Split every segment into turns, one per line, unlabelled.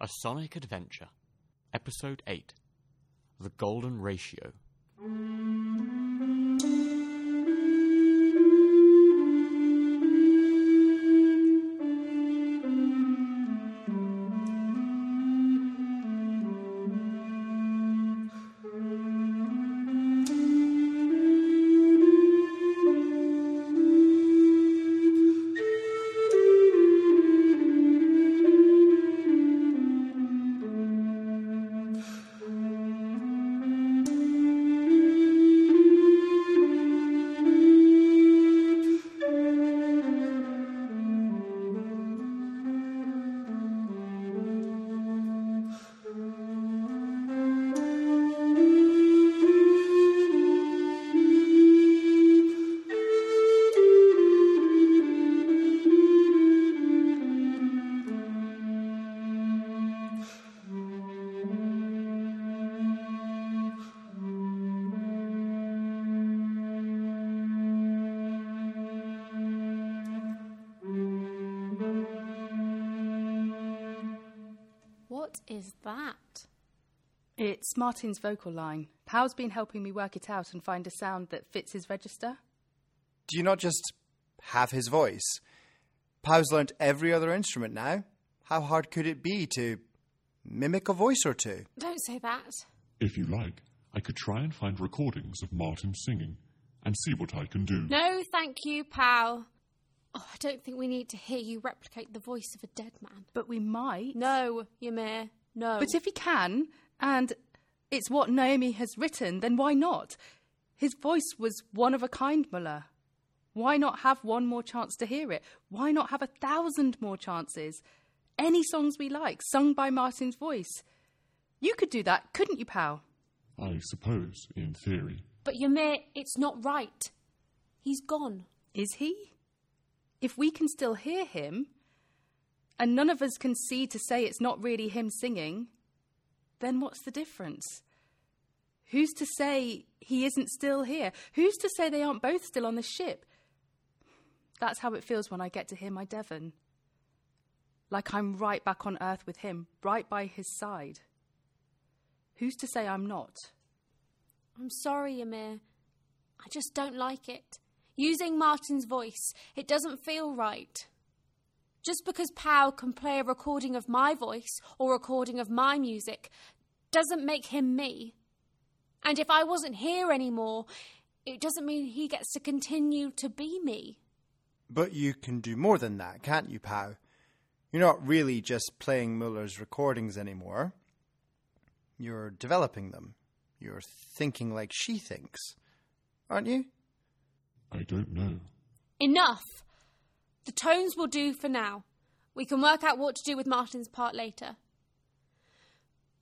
A Sonic Adventure, Episode 8 The Golden Ratio.
Martin's vocal line. Pow's been helping me work it out and find a sound that fits his register.
Do you not just have his voice? Pow's learnt every other instrument now. How hard could it be to mimic a voice or two?
Don't say that.
If you like, I could try and find recordings of Martin singing and see what I can do.
No, thank you, pal. Oh, I don't think we need to hear you replicate the voice of a dead man.
But we might.
No, Ymir, no.
But if he can, and it's what Naomi has written, then why not? His voice was one of a kind, Muller. Why not have one more chance to hear it? Why not have a thousand more chances? Any songs we like, sung by Martin's voice. You could do that, couldn't you, pal?
I suppose, in theory.
But Ymir, it's not right. He's gone.
Is he? If we can still hear him, and none of us can see to say it's not really him singing, then what's the difference? Who's to say he isn't still here? Who's to say they aren't both still on the ship? That's how it feels when I get to hear my Devon. Like I'm right back on Earth with him, right by his side. Who's to say I'm not?
I'm sorry, Ymir. I just don't like it. Using Martin's voice, it doesn't feel right. Just because Pow can play a recording of my voice or recording of my music doesn't make him me. And if I wasn't here anymore, it doesn't mean he gets to continue to be me.
But you can do more than that, can't you, Pow? You're not really just playing Muller's recordings anymore. You're developing them. You're thinking like she thinks, aren't you?
I don't know.
Enough! The tones will do for now. We can work out what to do with Martin's part later.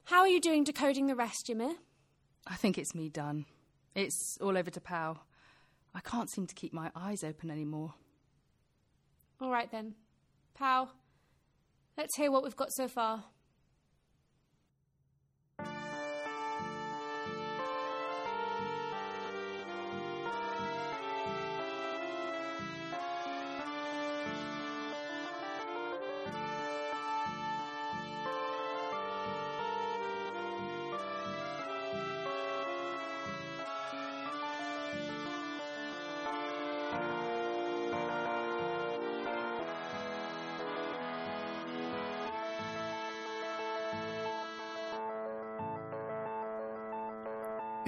How are you doing decoding the rest, Ymir?
I think it's me done. It's all over to Pow. I can't seem to keep my eyes open anymore.
All right then. Pow, let's hear what we've got so far.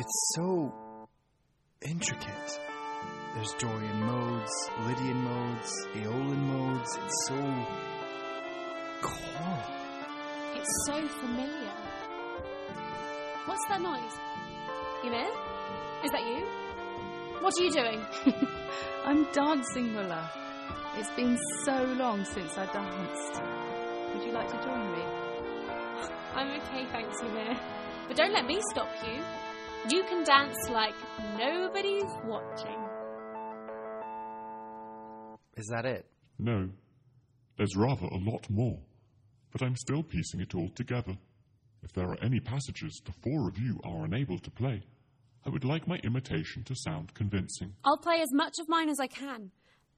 It's so intricate. There's Dorian modes, Lydian modes, Aeolian modes. It's so choral.
It's so familiar. What's that noise? Ymir? Is that you? What are you doing?
I'm dancing, Muller. It's been so long since I danced. Would you like to join me?
I'm okay, thanks, Ymir. But don't let me stop you. You can dance like nobody's watching.
Is that it?
No. There's rather a lot more. But I'm still piecing it all together. If there are any passages the four of you are unable to play, I would like my imitation to sound convincing.
I'll play as much of mine as I can.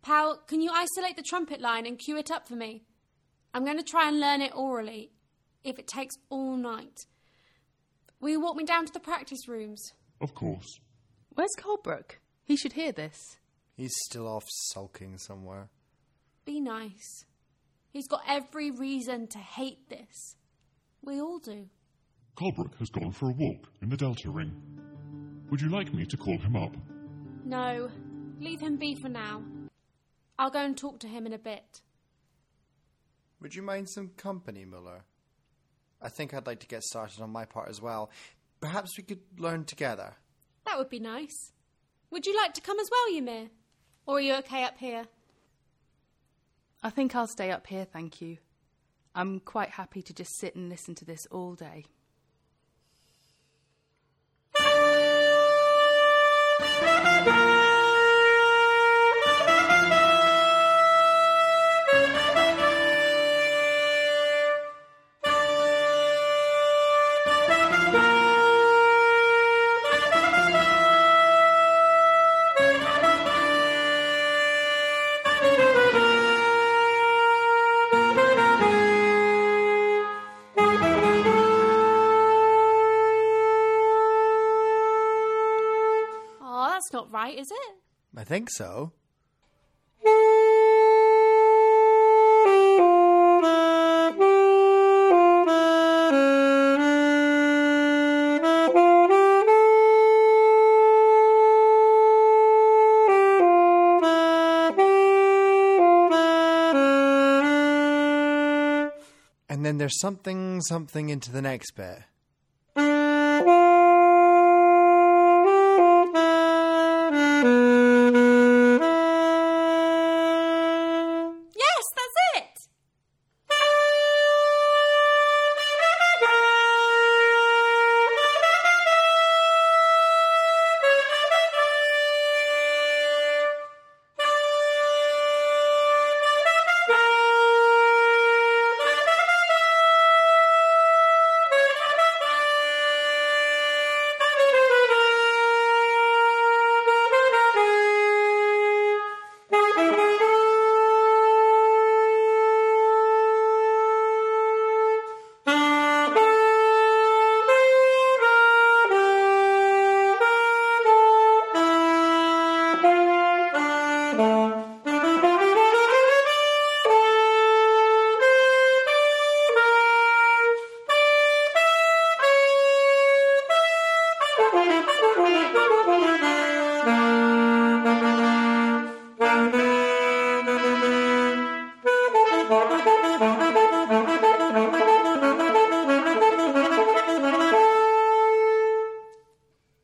Pal, can you isolate the trumpet line and cue it up for me? I'm going to try and learn it orally, if it takes all night. Will you walk me down to the practice rooms?
Of course.
Where's Colebrook? He should hear this.
He's still off sulking somewhere.
Be nice. He's got every reason to hate this. We all do.
Colebrook has gone for a walk in the Delta Ring. Would you like me to call him up?
No, leave him be for now. I'll go and talk to him in a bit.
Would you mind some company, Muller? I think I'd like to get started on my part as well. Perhaps we could learn together.
That would be nice. Would you like to come as well, Ymir? Or are you okay up here?
I think I'll stay up here, thank you. I'm quite happy to just sit and listen to this all day.
Think so. And then there's something, something into the next bit.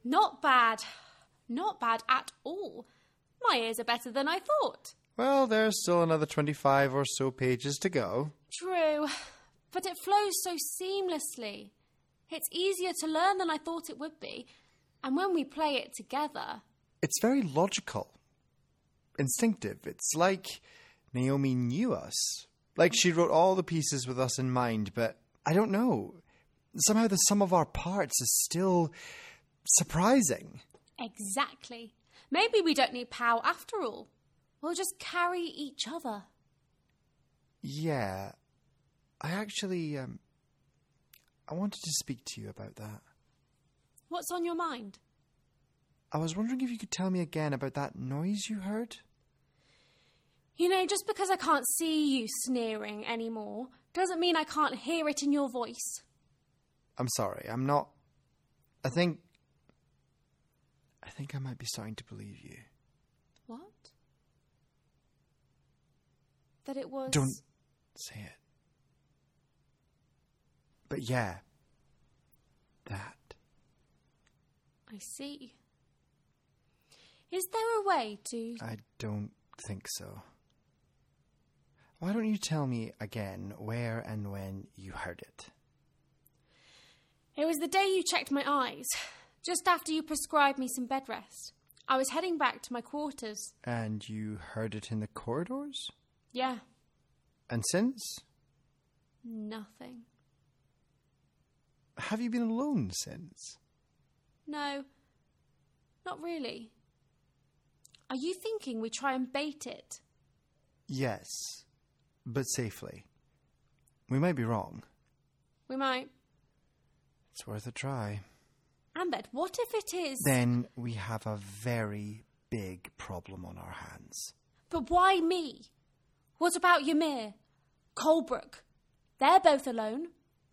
Not bad. Not bad at all. My ears are better than I thought.
Well, there's still another 25 or so pages to go.
True, but it flows so seamlessly. It's easier to learn than I thought it would be, and when we play it together,
It's very logical, instinctive. It's like Naomi knew us. Like she wrote all the pieces with us in mind, but I don't know. Somehow the sum of our parts is still surprising.
exactly. Maybe we don't need Pow after all. We'll just carry each other.
Yeah. I actually, um, I wanted to speak to you about that.
What's on your mind?
I was wondering if you could tell me again about that noise you heard?
You know, just because I can't see you sneering anymore doesn't mean I can't hear it in your voice.
I'm sorry, I'm not. I think. I think I might be starting to believe you.
What? That it was.
Don't say it. But yeah. That.
I see. Is there a way to.
I don't think so. Why don't you tell me again where and when you heard it?
It was the day you checked my eyes, just after you prescribed me some bed rest. I was heading back to my quarters.
And you heard it in the corridors?
Yeah,
And since?
nothing.
Have you been alone since?
No, not really. Are you thinking we try and bait it?
Yes, but safely. We might be wrong.
We might.
It's worth a try.
Ambed, what if it is?
Then we have a very big problem on our hands.
But why me? What about Ymir? Colebrook? They're both alone.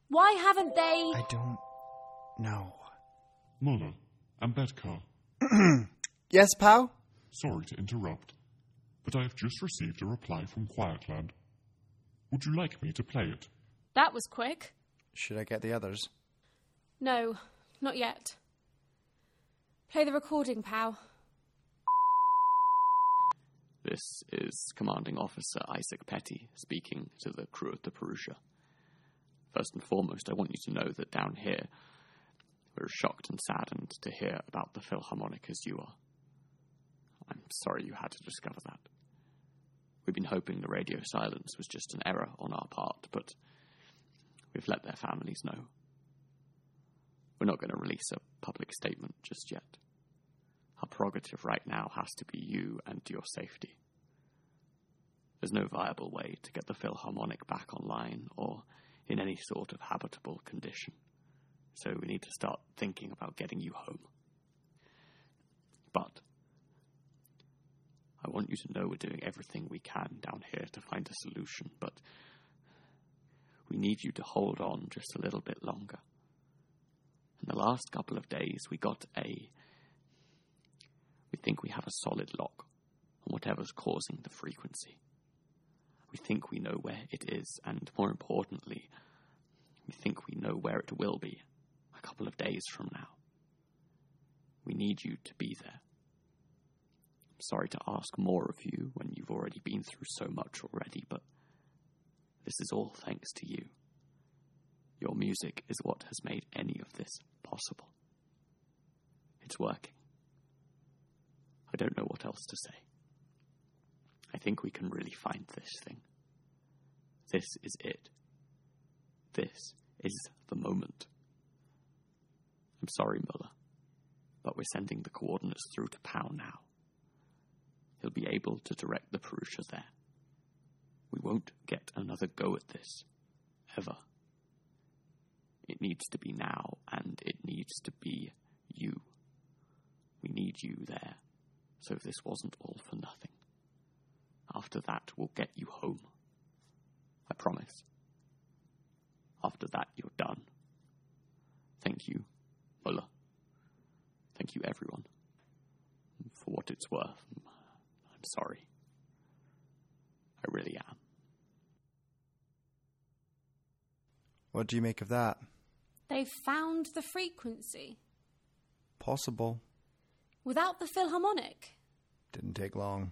Why haven't they.
I don't know.
Muller and Bedkar,
Yes, Pow?
sorry to interrupt, but I have just received a reply from Quietland. Would you like me to play it?
That was quick.
Should I get the others?
No, not yet. Play the recording, Pow.
This is Commanding Officer Isaac Petty speaking to the crew of the Purusha. First and foremost, I want you to know that down here, we're shocked and saddened to hear about the Philharmonic as you are. I'm sorry you had to discover that. We've been hoping the radio silence was just an error on our part, but we've let their families know. We're not going to release a public statement just yet. Our prerogative right now has to be you and your safety. There's no viable way to get the Philharmonic back online or in any sort of habitable condition, so we need to start thinking about getting you home. But I want you to know we're doing everything we can down here to find a solution, but we need you to hold on just a little bit longer. In the last couple of days, we got a we think we have a solid lock on whatever's causing the frequency. We think we know where it is, and more importantly, we think we know where it will be couple of days from now. We need you to be there. I'm sorry to ask more of you when you've already been through so much already, but this is all thanks to you. Your music is what has made any of this possible. It's working. I don't know what else to say. I think we can really find this thing. This is it. This is the moment. I'm sorry, Muller, but we're sending the coordinates through to Pow now. He'll be able to direct the Purusha there. We won't get another go at this, ever. It needs to be now, and it needs to be you. We need you there so this wasn't all for nothing. After that, we'll get you home. I promise. After that, you're done. Thank you, Muller. Thank you, everyone. For what it's worth, I'm sorry. I really am.
What do you make of that?
They've found the frequency.
Possible.
Without the Philharmonic?
Didn't take long.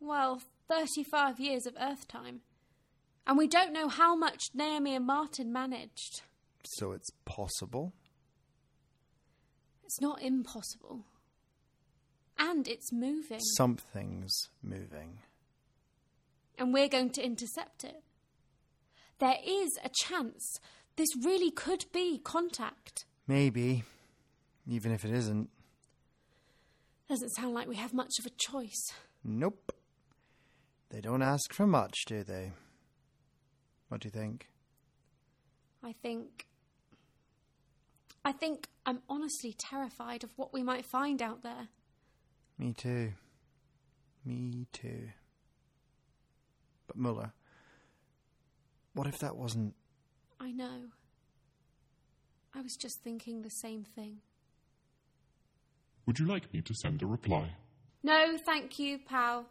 Well, 35 years of Earth time. And we don't know how much Naomi and Martin managed.
So it's possible?
It's not impossible. And it's moving.
Something's moving.
And we're going to intercept it. There is a chance this really could be contact.
Maybe. Even if it isn't.
Doesn't sound like we have much of a choice.
Nope. They don't ask for much, do they? What do you think?
I think. I think I'm honestly terrified of what we might find out there.
Me too. Me too. But Muller, what if that wasn't.
I know. I was just thinking the same thing.
Would you like me to send a reply?
No, thank you, pal.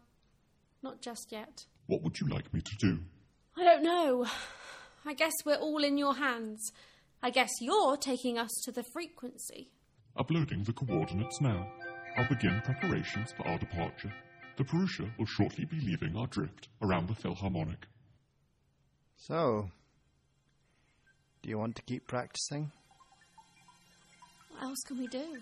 Not just yet.
What would you like me to do?
I don't know. I guess we're all in your hands. I guess you're taking us to the frequency.
Uploading the coordinates now. I'll begin preparations for our departure. The Purusha will shortly be leaving our drift around the Philharmonic.
So. Do you want to keep practicing?
What else can we do?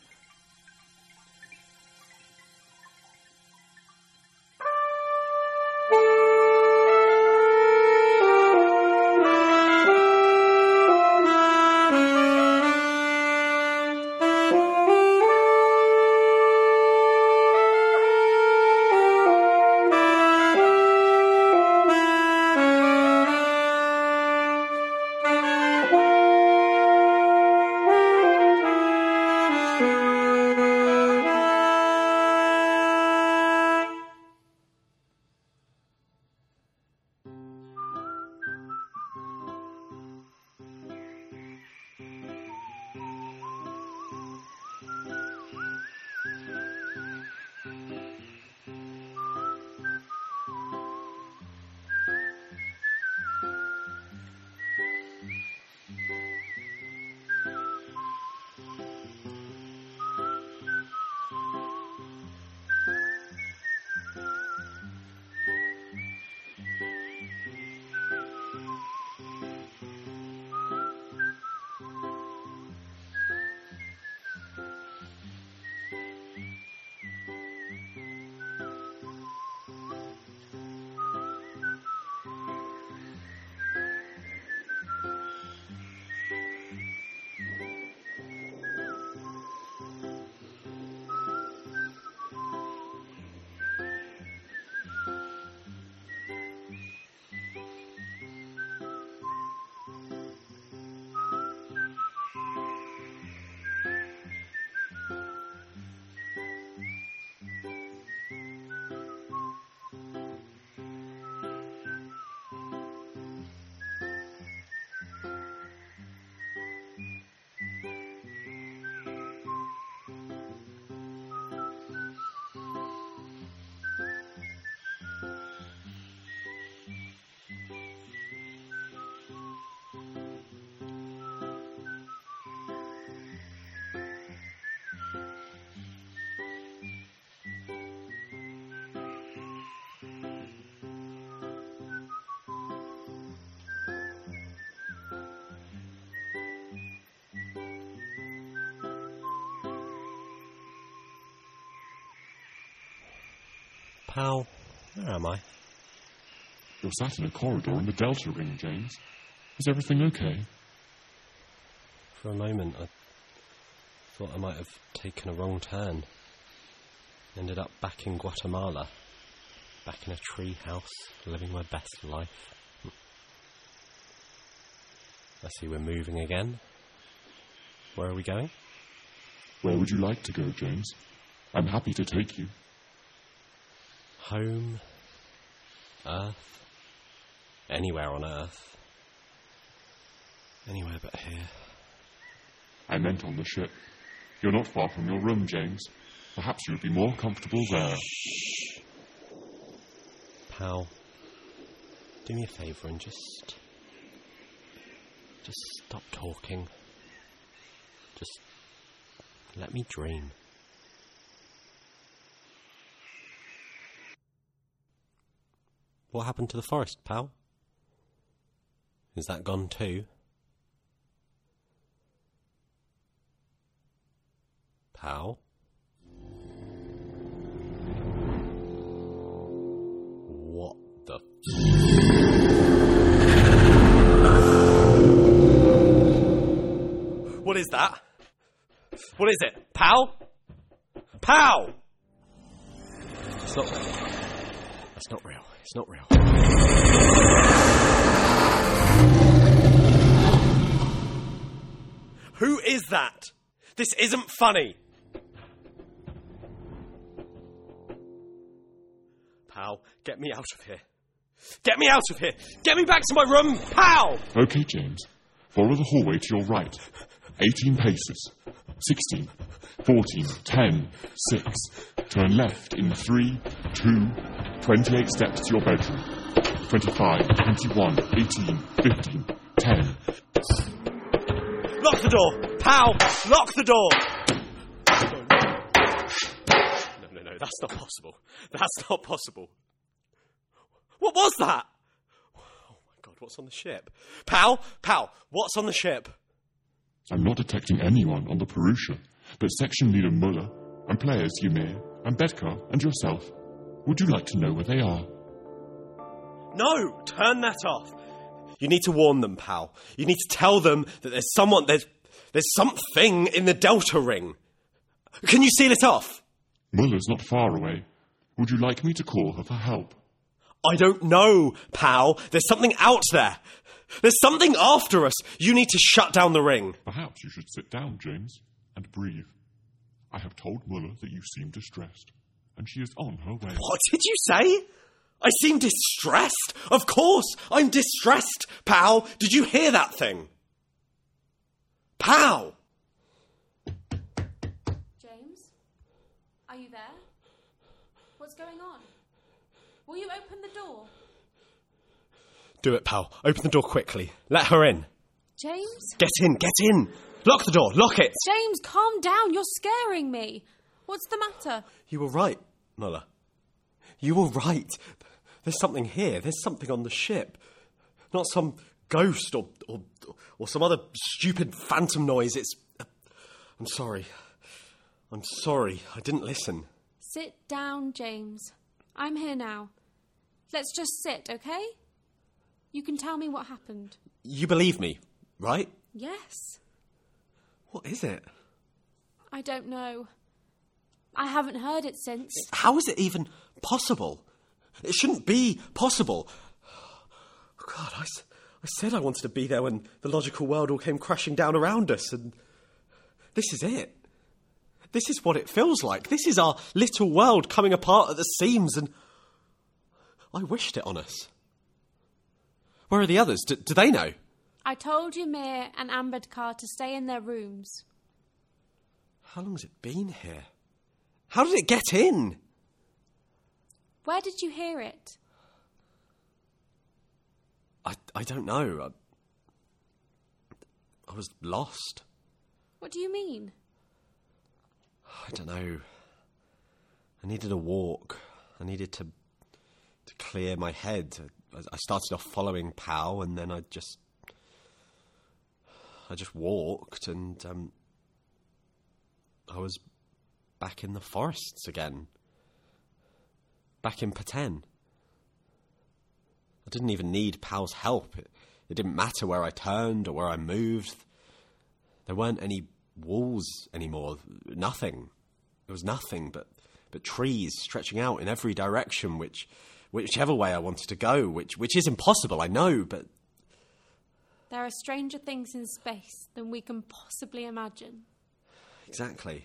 Pal, where am I?
You're sat in a corridor in the Delta Ring, James. Is everything okay?
For a moment, I thought I might have taken a wrong turn. Ended up back in Guatemala. Back in a tree house, living my best life. I see we're moving again. Where are we going?
Where would you like to go, James? I'm happy to take you.
Home? Earth? Anywhere on Earth? Anywhere but here.
I meant on the ship. You're not far from your room, James. Perhaps you would be more comfortable there.
Pal, do me a favour and just. Just stop talking. Just let me dream. What happened to the forest, pal? Is that gone too? Pal? What the What is that? What is it? Pal? Pal! It's not real. That's not real. It's not real. Who is that? This isn't funny. Pal, get me out of here. Get me out of here. Get me back to my room, pal!
Okay, James. Follow the hallway to your right. 18 paces. 16, 14, 10, 6. Turn left in 3, 2, 28 steps to your bedroom. 25, 21, 18, 15, 10.
Lock the door! Pal! Lock the door! No, no, no, that's not possible. That's not possible. What was that? Oh my god, what's on the ship? Pal! Pal! What's on the ship?
I'm not detecting anyone on the Purusha, but section leader Muller, and players Ymir, and Bedkar, and yourself. Would you like to know where they are?
No! Turn that off! You need to warn them, pal. You need to tell them that there's someone, there's, there's something in the Delta Ring. Can you seal it off?
Muller's not far away. Would you like me to call her for help?
I don't know, pal. There's something out there. There's something after us. You need to shut down the ring.
Perhaps you should sit down, James, and breathe. I have told Muller that you seem distressed, and she is on oh, her way.
What did you say? I seem distressed. Of course, I'm distressed, pal. Did you hear that thing? Pal!
James? Are you there? What's going on? Will you open the door?
Do it, pal. Open the door quickly. Let her in.
James?
Get in, get in. Lock the door, lock it.
James, calm down. You're scaring me. What's the matter?
You were right, Muller. You were right. There's something here. There's something on the ship. Not some ghost or, or, or some other stupid phantom noise. It's. I'm sorry. I'm sorry. I didn't listen.
Sit down, James. I'm here now. Let's just sit, okay? You can tell me what happened.
You believe me, right?
Yes.
What is it?
I don't know. I haven't heard it since.
How is it even possible? It shouldn't be possible. Oh, God, I said I wanted to be there when the logical world all came crashing down around us, and this is it. This is what it feels like. This is our little world coming apart at the seams, and I wished it on us. Where are the others? Do, do they know?
I told Ymir and Ambedkar to stay in their rooms.
How long has it been here? How did it get in?
Where did you hear it?
I, I don't know. I, I was lost.
What do you mean?
I don't know. I needed a walk. I needed to to clear my head. I, I started off following Pow, and then I just I just walked, and um, I was back in the forests again. back in Petén. I didn't even need Pal's help. It, it didn't matter where I turned or where I moved. There weren't any walls anymore. Nothing. There was nothing but, but trees stretching out in every direction, which, whichever way I wanted to go, which, which is impossible, I know, but
There are stranger things in space than we can possibly imagine.
exactly.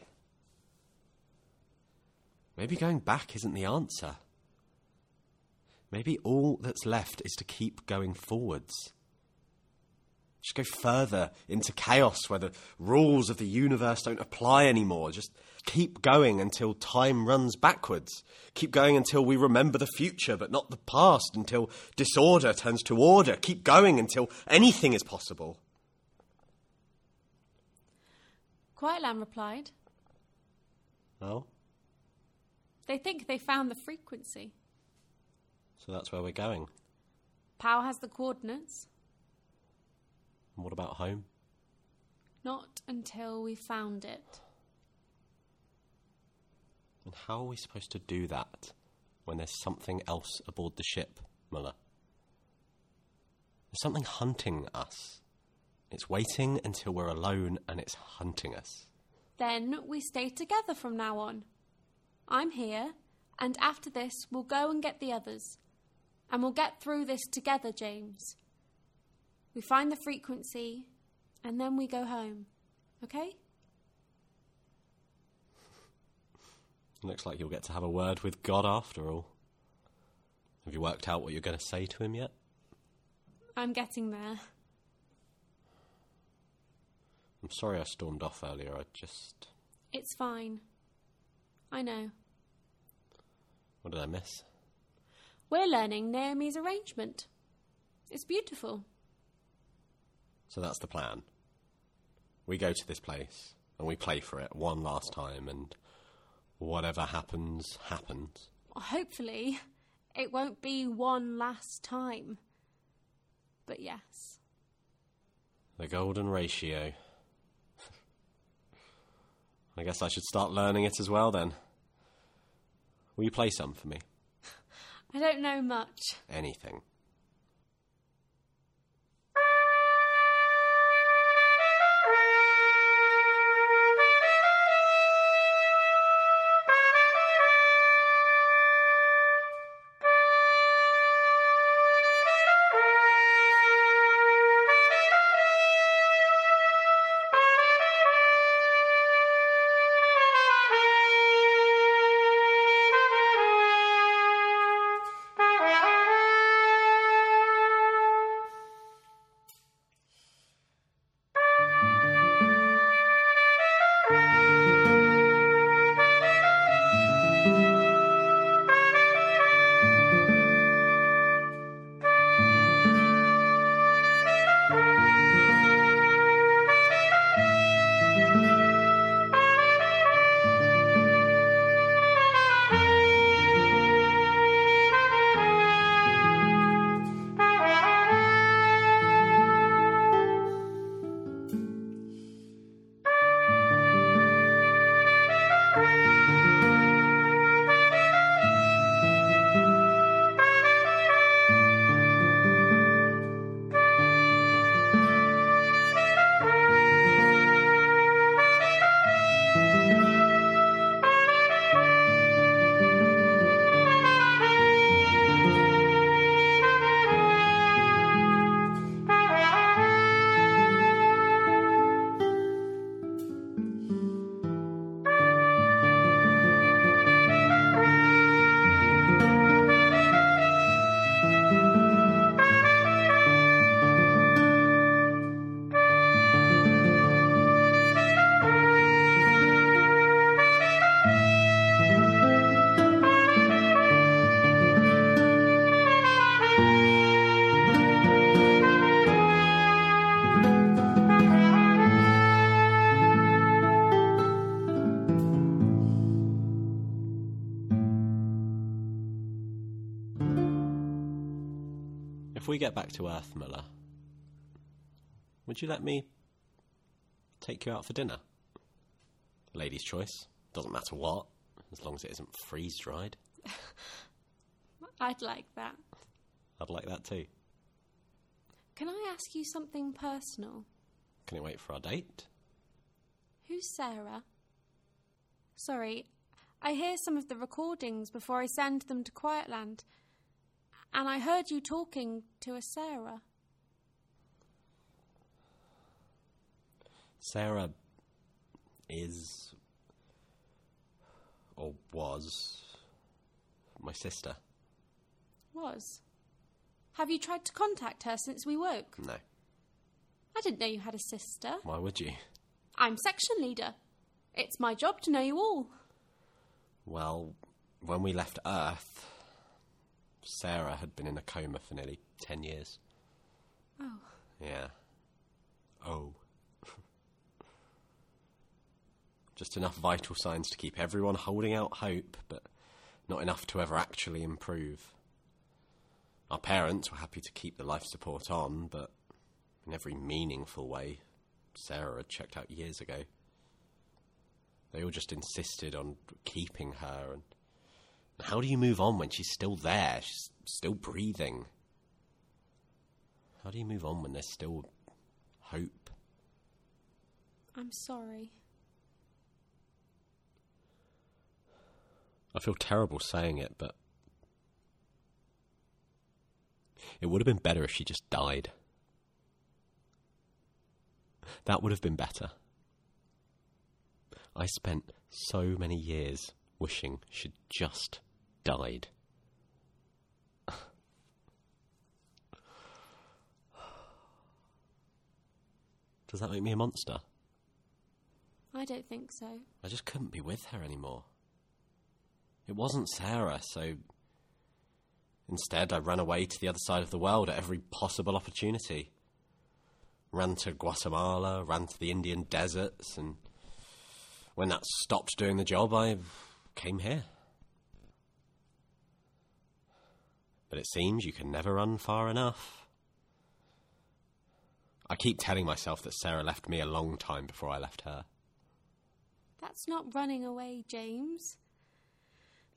Maybe going back isn't the answer. Maybe all that's left is to keep going forwards. Just go further into chaos where the rules of the universe don't apply anymore. Just keep going until time runs backwards. Keep going until we remember the future but not the past, until disorder turns to order. Keep going until anything is possible.
Quiet Lamb replied,
Well,
They think they found the frequency.
so that's where we're going.
Pow has the coordinates.
And what about home?
Not until we found it.
And how are we supposed to do that when there's something else aboard the ship, Muller? There's something hunting us. It's waiting until we're alone and it's hunting us.
Then we stay together from now on. I'm here, and after this, we'll go and get the others. And we'll get through this together, James. We find the frequency, and then we go home. Okay?
Looks like you'll get to have a word with God after all. Have you worked out what you're going to say to him yet?
I'm getting there.
I'm sorry I stormed off earlier. I just.
It's fine. I know.
What did I miss?
We're learning Naomi's arrangement. It's beautiful.
So that's the plan. We go to this place and we play for it one last time, and whatever happens, happens.
Hopefully, it won't be one last time. But yes.
The golden ratio. I guess I should start learning it as well then. Will you play some for me?
I don't know much.
Anything. Get back to Earth, Muller, would you let me take you out for dinner? Lady's choice. Doesn't matter what, as long as it isn't freeze dried.
I'd like that.
I'd like that too.
Can I ask you something personal?
Can it wait for our date?
Who's Sarah? Sorry, I hear some of the recordings before I send them to Quietland, and I heard you talking to a Sarah.
Sarah is. or was. my sister.
Was. Have you tried to contact her since we woke?
No.
I didn't know you had a sister.
Why would you?
I'm section leader. It's my job to know you all.
Well, when we left Earth, Sarah had been in a coma for nearly ten years.
Oh.
Yeah. Oh. Just enough vital signs to keep everyone holding out hope, but not enough to ever actually improve. Our parents were happy to keep the life support on, but in every meaningful way, Sarah had checked out years ago. They all just insisted on keeping her, and how do you move on when she's still there? She's still breathing. How do you move on when there's still hope?
I'm sorry.
I feel terrible saying it, but it would have been better if she just died. That would have been better. I spent so many years wishing she'd just died. Does that make me a monster?
I don't think so.
I just couldn't be with her anymore. It wasn't Sarah, so instead I ran away to the other side of the world at every possible opportunity. Ran to Guatemala, ran to the Indian deserts, and when that stopped doing the job, I came here. But it seems you can never run far enough. I keep telling myself that Sarah left me a long time before I left her.
That's not running away, James.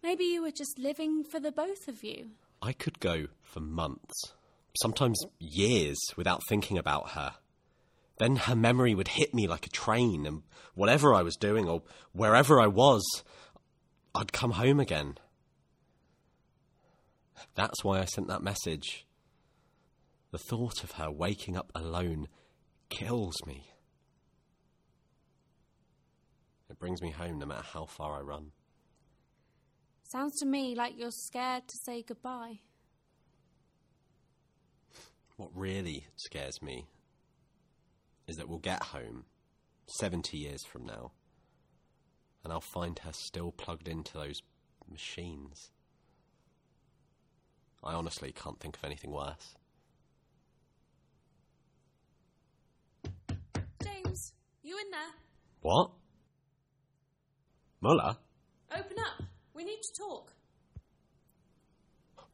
Maybe you were just living for the both of you.
I could go for months, sometimes years, without thinking about her. Then her memory would hit me like a train, and whatever I was doing or wherever I was, I'd come home again. That's why I sent that message. The thought of her waking up alone kills me. It brings me home no matter how far I run.
Sounds to me like you're scared to say goodbye.
What really scares me is that we'll get home 70 years from now and I'll find her still plugged into those machines. I honestly can't think of anything worse.
James, you in there?
What? Muller?
Open up. We need to talk.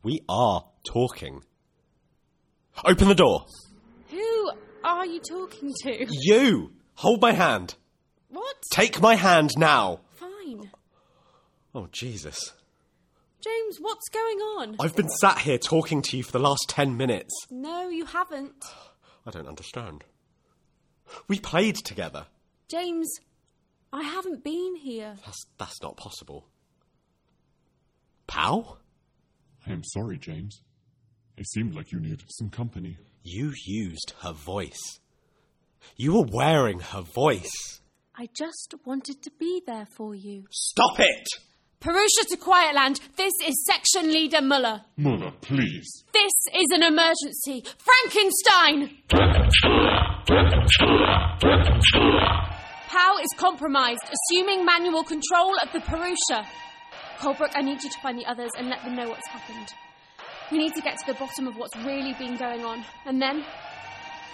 We are talking. Open the door!
Who are you talking to?
You! Hold my hand!
What?
Take my hand now!
Fine.
Oh, Jesus.
James, what's going on?
I've been sat here talking to you for the last ten minutes.
No, you haven't.
I don't understand. We played together.
James, I haven't been here.
That's, that's not possible. Pow?
I am sorry, James. It seemed like you needed some company.
You used her voice. You were wearing her voice.
I just wanted to be there for you.
Stop it!
Purusha to Quietland. This is Section Leader Muller.
Muller, please.
This is an emergency. Frankenstein! Pow is compromised, assuming manual control of the Purusha. Colebrook, I need you to find the others and let them know what's happened. We need to get to the bottom of what's really been going on, and then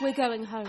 we're going home.